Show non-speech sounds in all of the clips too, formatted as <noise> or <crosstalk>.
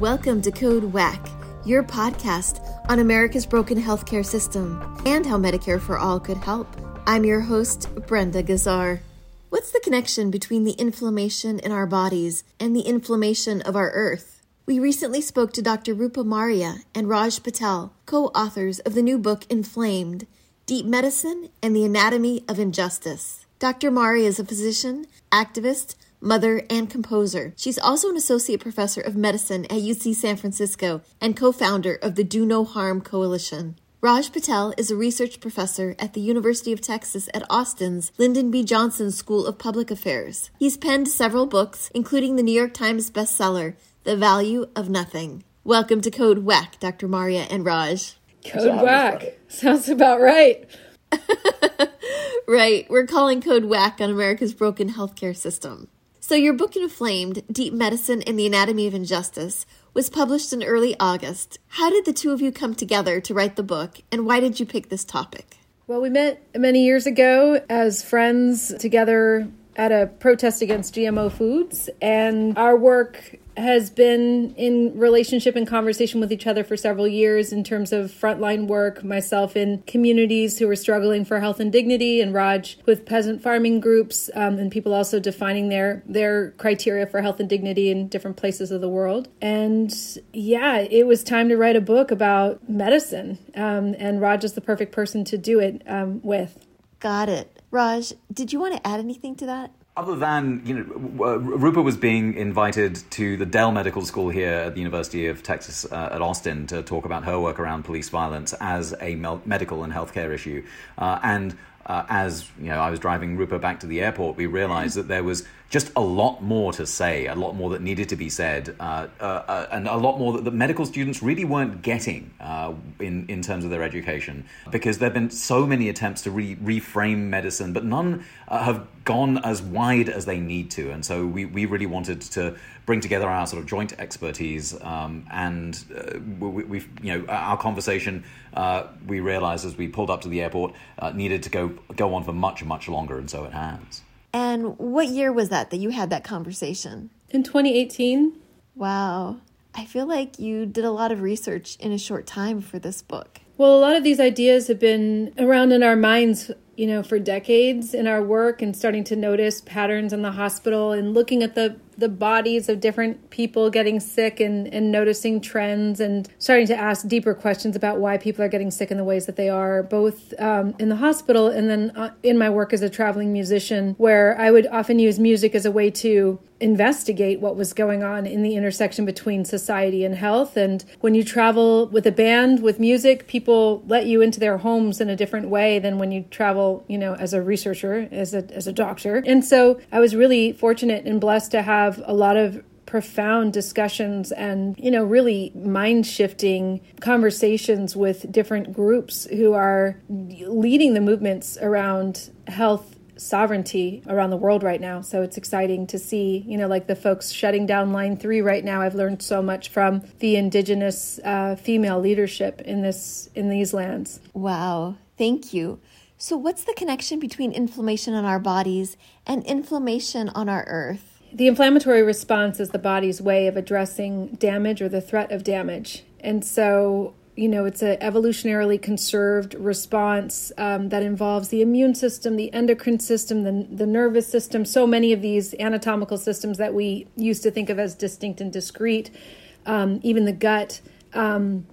Welcome to Code WACK, your podcast on America's broken healthcare system and how Medicare for All could help. I'm your host, Brenda Gazzar. What's the connection between the inflammation in our bodies and the inflammation of our earth? We recently spoke to Dr. Rupa Marya and Raj Patel, co authors of the new book Inflamed Deep Medicine and the Anatomy of Injustice. Dr. Marya is a physician, activist, mother, and composer. She's also an associate professor of medicine at UC San Francisco and co founder of the Do No Harm Coalition. Raj Patel is a research professor at the University of Texas at Austin's Lyndon B. Johnson School of Public Affairs. He's penned several books, including the New York Times bestseller, The Value of Nothing. Welcome to Code WACK, Dr. Marya and Raj. Code WACK. Sounds about right. <laughs> right, we're calling Code WACK on America's broken healthcare system. So, your book Inflamed Deep Medicine and the Anatomy of Injustice was published in early August. How did the two of you come together to write the book, and why did you pick this topic? Well, we met many years ago as friends together at a protest against GMO foods, and our work has been in relationship and conversation with each other for several years in terms of frontline work, myself in communities who are struggling for health and dignity, and Raj with peasant farming groups, um, and people also defining their their criteria for health and dignity in different places of the world. And yeah, it was time to write a book about medicine, um, and Raj is the perfect person to do it um, with. Got it. Raj, did you want to add anything to that? Other than, you know, Rupa was being invited to the Dell Medical School here at the University of Texas uh, at Austin to talk about her work around police violence as a medical and healthcare issue. Uh, and uh, as you know, I was driving Rupa back to the airport, we realized that there was just a lot more to say, a lot more that needed to be said, uh, uh, uh, and a lot more that the medical students really weren't getting uh, in in terms of their education, because there have been so many attempts to re- reframe medicine, but none uh, have gone as wide as they need to, and so we we really wanted to bring together our sort of joint expertise, um, and uh, we, we you know our conversation. we realized as we pulled up to the airport needed to go go on for much much longer, and so it has. And what year was that that you had that conversation? In 2018. Wow. I feel like you did a lot of research in a short time for this book. Well, a lot of these ideas have been around in our minds, you know, for decades in our work and starting to notice patterns in the hospital and looking at the the bodies of different people getting sick and, and noticing trends and starting to ask deeper questions about why people are getting sick in the ways that they are, both um, in the hospital and then uh, in my work as a traveling musician, where I would often use music as a way to investigate what was going on in the intersection between society and health. And when you travel with a band with music, people let you into their homes in a different way than when you travel, you know, as a researcher, as a, as a doctor. And so I was really fortunate and blessed to have have a lot of profound discussions and you know really mind shifting conversations with different groups who are leading the movements around health sovereignty around the world right now. So it's exciting to see you know like the folks shutting down line 3 right now. I've learned so much from the indigenous uh, female leadership in this in these lands. Wow. Thank you. So what's the connection between inflammation on our bodies and inflammation on our earth the inflammatory response is the body's way of addressing damage or the threat of damage. And so, you know, it's an evolutionarily conserved response um, that involves the immune system, the endocrine system, the, the nervous system, so many of these anatomical systems that we used to think of as distinct and discrete, um, even the gut. Um,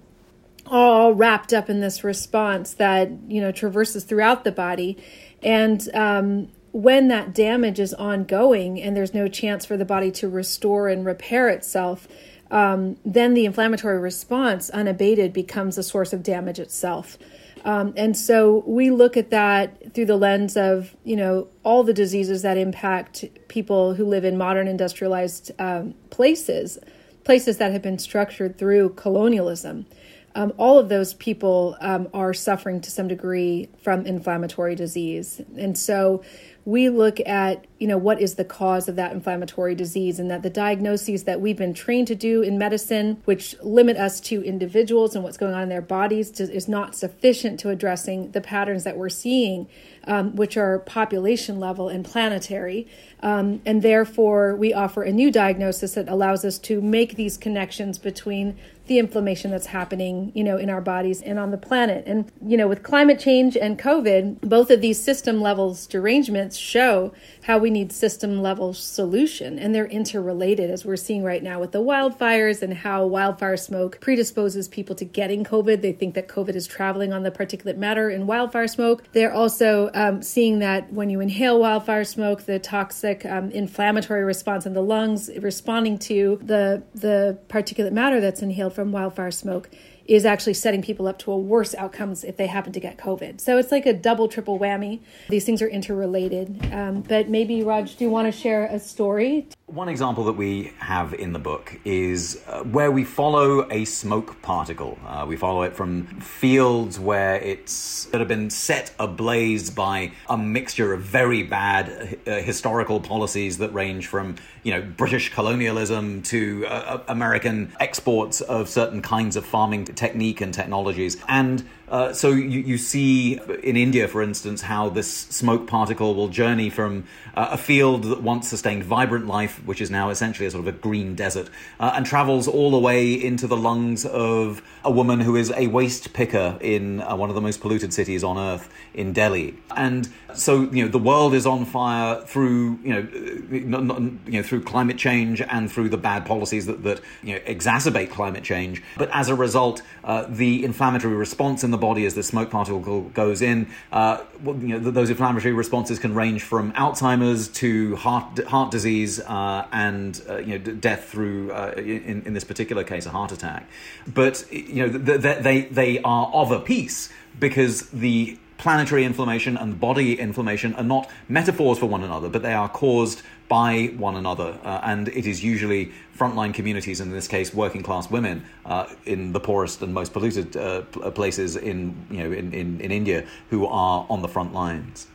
all wrapped up in this response that you know traverses throughout the body and um, when that damage is ongoing and there's no chance for the body to restore and repair itself, um, then the inflammatory response, unabated, becomes a source of damage itself. Um, and so we look at that through the lens of, you know, all the diseases that impact people who live in modern industrialized um, places, places that have been structured through colonialism. Um, all of those people um, are suffering to some degree from inflammatory disease. And so we look at you know what is the cause of that inflammatory disease and that the diagnoses that we've been trained to do in medicine which limit us to individuals and what's going on in their bodies to, is not sufficient to addressing the patterns that we're seeing um, which are population level and planetary um, and therefore we offer a new diagnosis that allows us to make these connections between the inflammation that's happening, you know, in our bodies and on the planet. And, you know, with climate change and COVID, both of these system levels derangements show how we need system level solution and they're interrelated as we're seeing right now with the wildfires and how wildfire smoke predisposes people to getting COVID. They think that COVID is traveling on the particulate matter in wildfire smoke. They're also um, seeing that when you inhale wildfire smoke, the toxic um, inflammatory response in the lungs responding to the the particulate matter that's inhaled from wildfire smoke is actually setting people up to a worse outcomes if they happen to get COVID. So it's like a double, triple whammy. These things are interrelated. Um, but maybe, Raj, do you want to share a story? One example that we have in the book is uh, where we follow a smoke particle. Uh, we follow it from fields where it's that have been set ablaze by a mixture of very bad uh, historical policies that range from you know British colonialism to uh, uh, American exports of certain kinds of farming technique and technologies and uh, so you, you see in India, for instance, how this smoke particle will journey from uh, a field that once sustained vibrant life, which is now essentially a sort of a green desert, uh, and travels all the way into the lungs of a woman who is a waste picker in uh, one of the most polluted cities on earth, in Delhi. And so you know the world is on fire through you know not, not, you know through climate change and through the bad policies that that you know exacerbate climate change. But as a result, uh, the inflammatory response in the body as the smoke particle goes in, uh, you know those inflammatory responses can range from Alzheimer's to heart heart disease uh, and uh, you know death through uh, in in this particular case a heart attack. But you know they they are of a piece because the planetary inflammation and body inflammation are not metaphors for one another, but they are caused by one another. Uh, and it is usually frontline communities, in this case, working class women, uh, in the poorest and most polluted uh, uh, places in, you know, in, in, in India, who are on the front lines.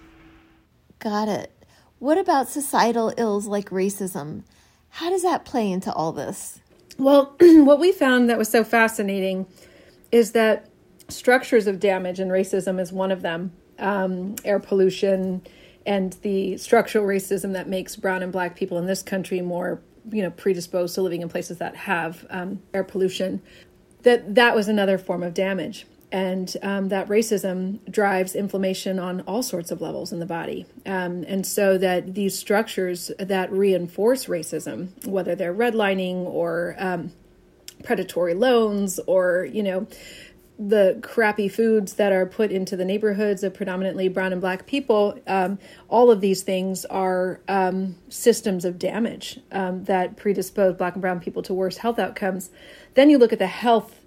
Got it. What about societal ills like racism? How does that play into all this? Well, <clears throat> what we found that was so fascinating is that structures of damage, and racism is one of them. Um, air pollution and the structural racism that makes brown and black people in this country more, you know, predisposed to living in places that have um, air pollution. That that was another form of damage, and um, that racism drives inflammation on all sorts of levels in the body. Um, and so that these structures that reinforce racism, whether they're redlining or um, predatory loans or you know the crappy foods that are put into the neighborhoods of predominantly brown and black people, um, all of these things are um, systems of damage um, that predispose black and brown people to worse health outcomes. Then you look at the health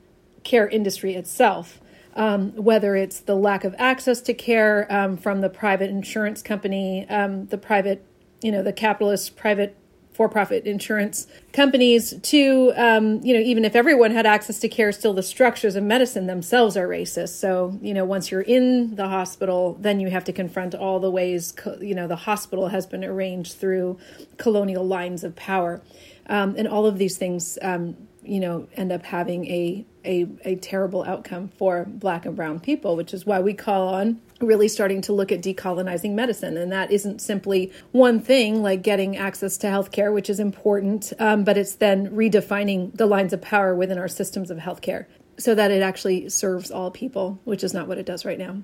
care industry itself. Um, whether it's the lack of access to care um, from the private insurance company, um, the private, you know, the capitalist private for-profit insurance companies to um, you know even if everyone had access to care still the structures of medicine themselves are racist. So you know once you're in the hospital then you have to confront all the ways you know the hospital has been arranged through colonial lines of power. Um, and all of these things um, you know end up having a, a a terrible outcome for black and brown people which is why we call on really starting to look at decolonizing medicine. And that isn't simply one thing like getting access to healthcare, which is important, um, but it's then redefining the lines of power within our systems of healthcare so that it actually serves all people, which is not what it does right now.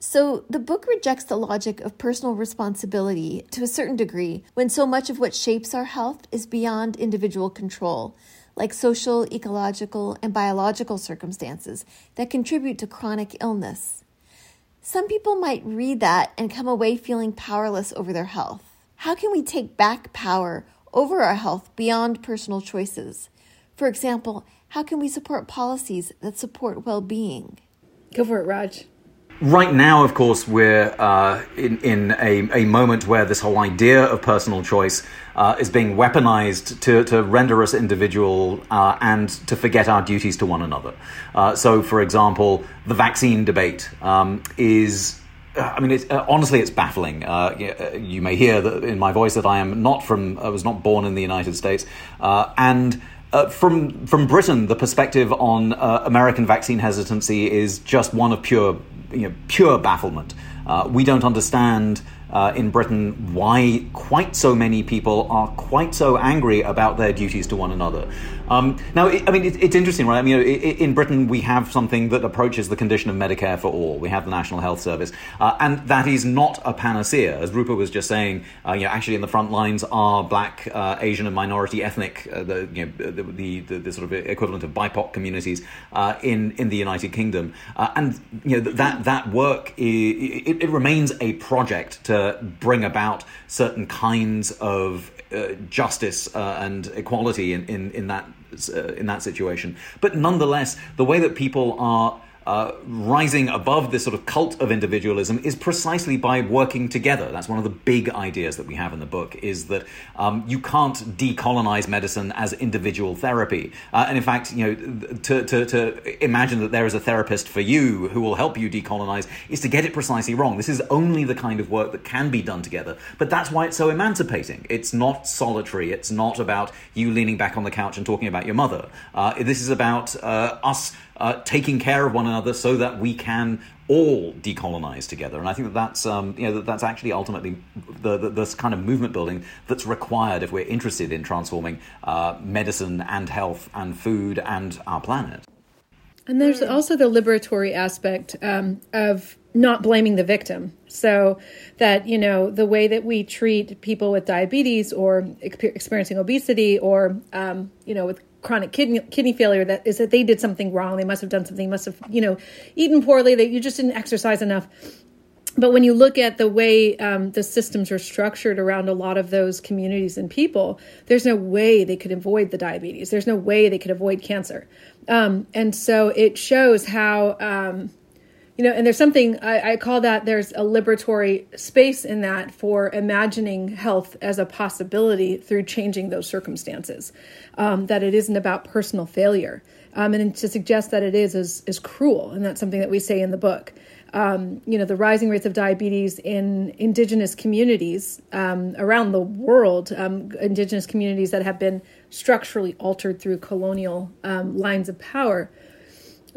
So, the book rejects the logic of personal responsibility to a certain degree when so much of what shapes our health is beyond individual control, like social, ecological, and biological circumstances that contribute to chronic illness. Some people might read that and come away feeling powerless over their health. How can we take back power over our health beyond personal choices? For example, how can we support policies that support well being? Go for it, Raj. Right now, of course, we're uh, in, in a, a moment where this whole idea of personal choice uh, is being weaponized to, to render us individual uh, and to forget our duties to one another. Uh, so, for example, the vaccine debate um, is I mean, it's, uh, honestly, it's baffling. Uh, you may hear in my voice that I am not from, I was not born in the United States, uh, and uh, from from Britain, the perspective on uh, American vaccine hesitancy is just one of pure, you know, pure bafflement. Uh, we don't understand uh, in Britain why quite so many people are quite so angry about their duties to one another. Um, now, I mean, it's interesting, right? I mean, in Britain, we have something that approaches the condition of Medicare for all. We have the National Health Service, uh, and that is not a panacea. As Rupa was just saying, uh, you know, actually, in the front lines are black, uh, Asian, and minority ethnic, uh, the, you know, the, the, the, sort of equivalent of BIPOC communities uh, in in the United Kingdom, and you know that that work it, it remains a project to bring about certain kinds of uh, justice uh, and equality in, in, in that uh, in that situation. But nonetheless, the way that people are uh, rising above this sort of cult of individualism is precisely by working together. That's one of the big ideas that we have in the book is that um, you can't decolonize medicine as individual therapy. Uh, and in fact, you know, to, to, to imagine that there is a therapist for you who will help you decolonize is to get it precisely wrong. This is only the kind of work that can be done together. But that's why it's so emancipating. It's not solitary. It's not about you leaning back on the couch and talking about your mother. Uh, this is about uh, us uh, taking care of one another so that we can all decolonize together. And I think that that's um, you know that that's actually ultimately the, the, this kind of movement building that's required if we're interested in transforming uh, medicine and health and food and our planet. And there's also the liberatory aspect um, of not blaming the victim. So that, you know, the way that we treat people with diabetes or experiencing obesity or, um, you know, with chronic kidney kidney failure that is that they did something wrong. They must have done something. Must have you know eaten poorly. That you just didn't exercise enough. But when you look at the way um, the systems are structured around a lot of those communities and people there's no way they could avoid the diabetes. There's no way they could avoid cancer. Um, and so it shows how um, you know and there's something I, I, call that there's a liberatory space in that for imagining health as a possibility through changing those circumstances um, that it isn't about personal failure. Um, and to suggest that it is, is is cruel and that's something that we say in the book. Um, you know the rising rates of diabetes in indigenous communities um, around the world um, indigenous communities that have been structurally altered through colonial um, lines of power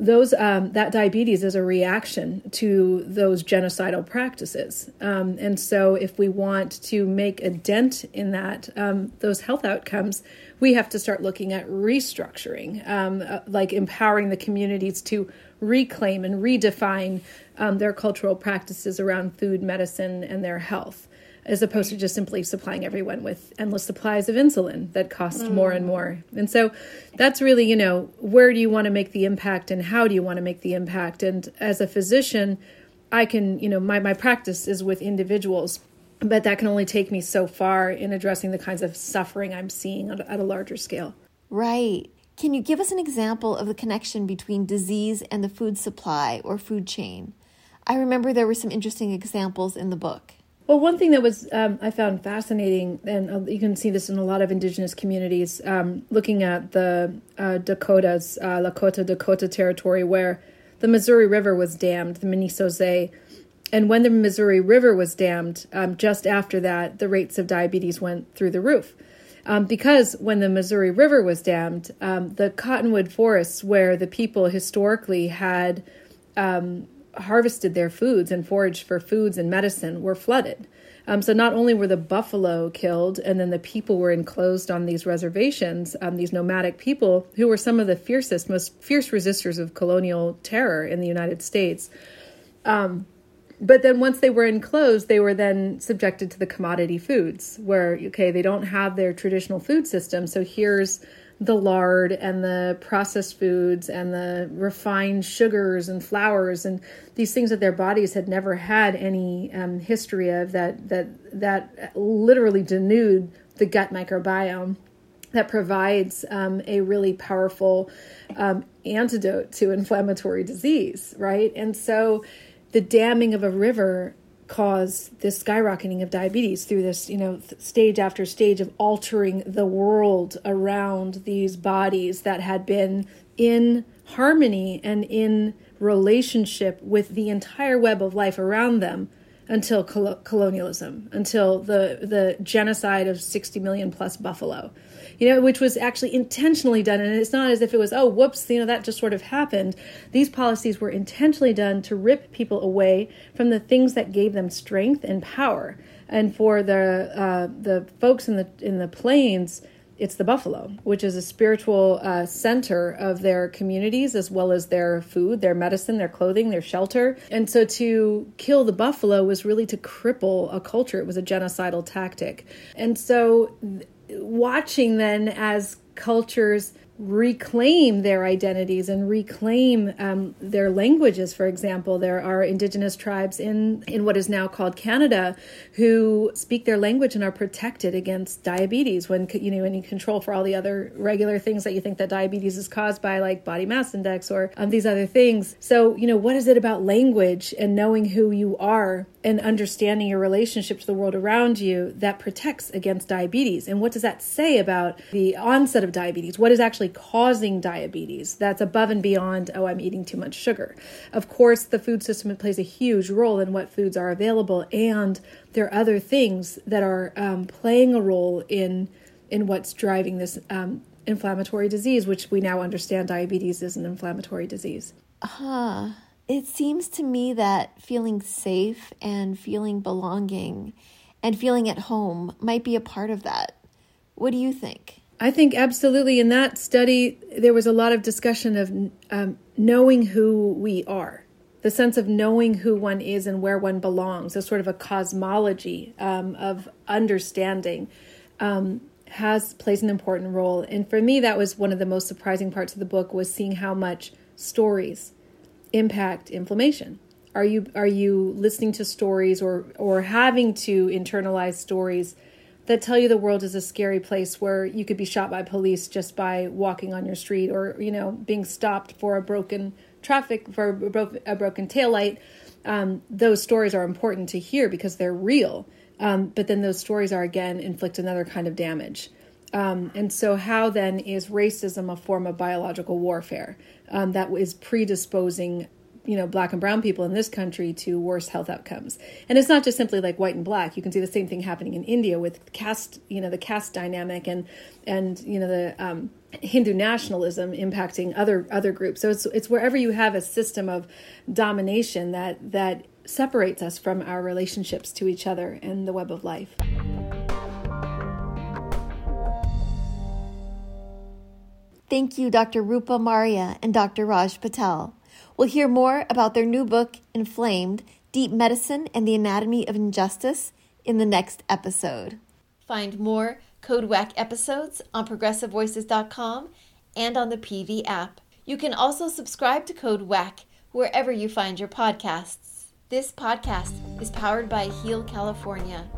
those um, that diabetes is a reaction to those genocidal practices, um, and so if we want to make a dent in that um, those health outcomes, we have to start looking at restructuring, um, uh, like empowering the communities to reclaim and redefine um, their cultural practices around food, medicine, and their health as opposed to just simply supplying everyone with endless supplies of insulin that cost mm. more and more. And so that's really, you know, where do you want to make the impact and how do you want to make the impact? And as a physician, I can, you know, my, my practice is with individuals, but that can only take me so far in addressing the kinds of suffering I'm seeing at a larger scale. Right. Can you give us an example of the connection between disease and the food supply or food chain? I remember there were some interesting examples in the book. Well, one thing that was um, I found fascinating, and uh, you can see this in a lot of indigenous communities, um, looking at the uh, Dakotas, uh, Lakota Dakota territory, where the Missouri River was dammed, the Minnesota. And when the Missouri River was dammed, um, just after that, the rates of diabetes went through the roof. Um, because when the Missouri River was dammed, um, the cottonwood forests where the people historically had um, harvested their foods and foraged for foods and medicine were flooded. Um, so not only were the buffalo killed, and then the people were enclosed on these reservations, um, these nomadic people who were some of the fiercest, most fierce resistors of colonial terror in the United States. Um, but then once they were enclosed, they were then subjected to the commodity foods, where okay, they don't have their traditional food system. So here's the lard and the processed foods and the refined sugars and flours and these things that their bodies had never had any um, history of that that that literally denude the gut microbiome that provides um, a really powerful um, antidote to inflammatory disease right? And so the damming of a river cause this skyrocketing of diabetes through this, you know, stage after stage of altering the world around these bodies that had been in harmony and in relationship with the entire web of life around them until col- colonialism, until the the genocide of 60 million plus buffalo. You know, which was actually intentionally done and it's not as if it was oh whoops, you know that just sort of happened. These policies were intentionally done to rip people away from the things that gave them strength and power. And for the uh, the folks in the in the plains it's the buffalo, which is a spiritual uh, center of their communities as well as their food, their medicine, their clothing, their shelter. And so to kill the buffalo was really to cripple a culture. It was a genocidal tactic. And so watching then as cultures reclaim their identities and reclaim um, their languages. For example, there are indigenous tribes in, in what is now called Canada who speak their language and are protected against diabetes when you know when you control for all the other regular things that you think that diabetes is caused by, like body mass index or um, these other things. So you know what is it about language and knowing who you are and understanding your relationship to the world around you that protects against diabetes? And what does that say about the onset of diabetes? What is actually causing diabetes that's above and beyond, oh, I'm eating too much sugar. Of course, the food system plays a huge role in what foods are available, and there are other things that are um, playing a role in in what's driving this um, inflammatory disease, which we now understand diabetes is an inflammatory disease. Huh. It seems to me that feeling safe and feeling belonging and feeling at home might be a part of that. What do you think? I think absolutely. In that study, there was a lot of discussion of um, knowing who we are, the sense of knowing who one is and where one belongs, a sort of a cosmology um, of understanding. Um, has plays an important role and for me that was one of the most surprising parts of the book was seeing how much stories impact inflammation are you are you listening to stories or or having to internalize stories that tell you the world is a scary place where you could be shot by police just by walking on your street or you know being stopped for a broken traffic for a, bro- a broken taillight. Um, those stories are important to hear because they're real. Um, but then those stories are again inflict another kind of damage. Um, and so how then is racism a form of biological warfare um, that is predisposing you know black and brown people in this country to worse health outcomes and it's not just simply like white and black you can see the same thing happening in india with caste you know the caste dynamic and and you know the um, hindu nationalism impacting other other groups so it's it's wherever you have a system of domination that that separates us from our relationships to each other and the web of life Thank you, Dr. Rupa Marya and Dr. Raj Patel. We'll hear more about their new book, Inflamed Deep Medicine and the Anatomy of Injustice, in the next episode. Find more Code WACK episodes on progressivevoices.com and on the PV app. You can also subscribe to Code WACK wherever you find your podcasts. This podcast is powered by Heal California,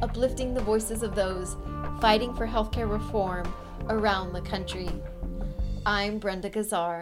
uplifting the voices of those fighting for healthcare reform around the country. I'm Brenda Gazzar.